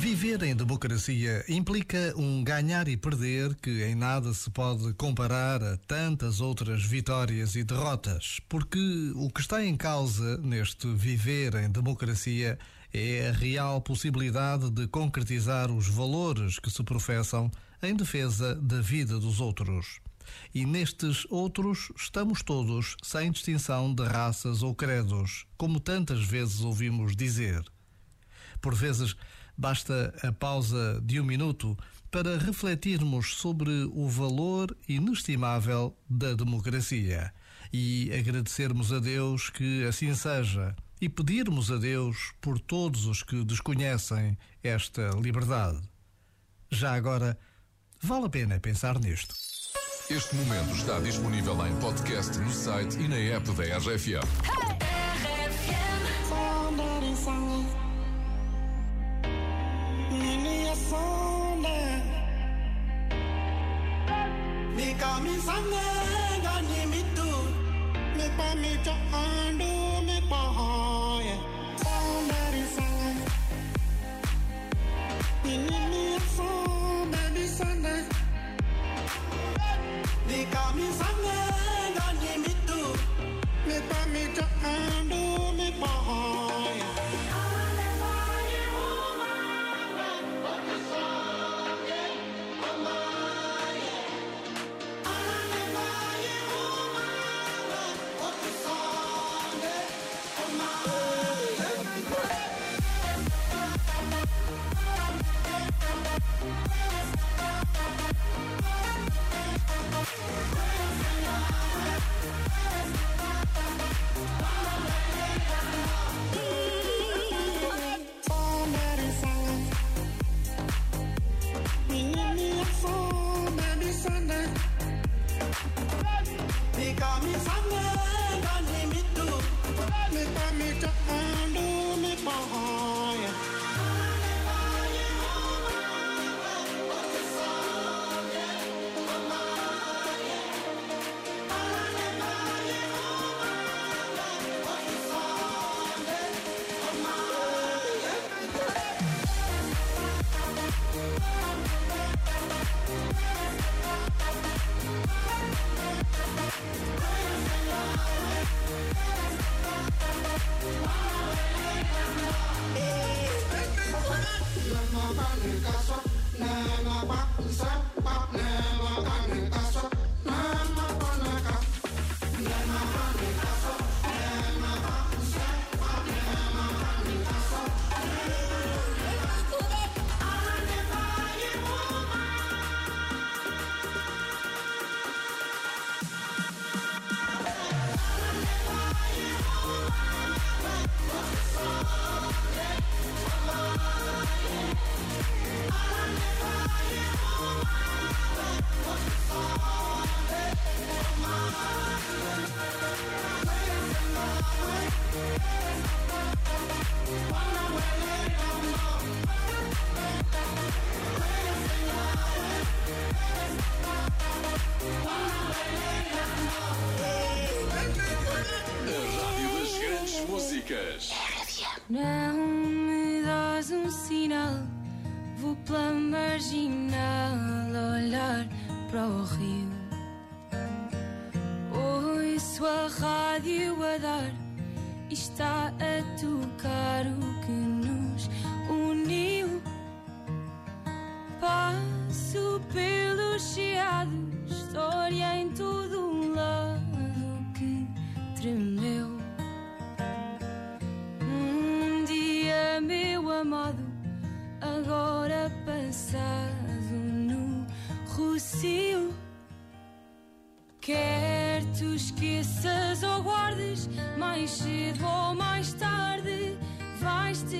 Viver em democracia implica um ganhar e perder que em nada se pode comparar a tantas outras vitórias e derrotas, porque o que está em causa neste viver em democracia é a real possibilidade de concretizar os valores que se professam em defesa da vida dos outros. E nestes outros estamos todos, sem distinção de raças ou credos, como tantas vezes ouvimos dizer. Por vezes, basta a pausa de um minuto para refletirmos sobre o valor inestimável da democracia e agradecermos a Deus que assim seja e pedirmos a Deus por todos os que desconhecem esta liberdade. Já agora, vale a pena pensar nisto. Este momento está disponível em podcast no site e na app da RFM. mi sange gani mitu mi pa mi cha andu mi pa hoye somebody sange mi ni mi afu baby sange di ka mi sange gani mitu mi pa mi cha andu mi pa hoye got me something. nè mà bắt sắp bắt nè Não me dás um sinal, vou pela marginal olhar para o rio. Ouço a rádio a dar está a tocar o que nos uniu. Passo pelos chiados, história em todo um lado que tremeu. amado, agora passado no Rocio. Quer tu esqueças ou guardes, mais cedo ou mais tarde, vais te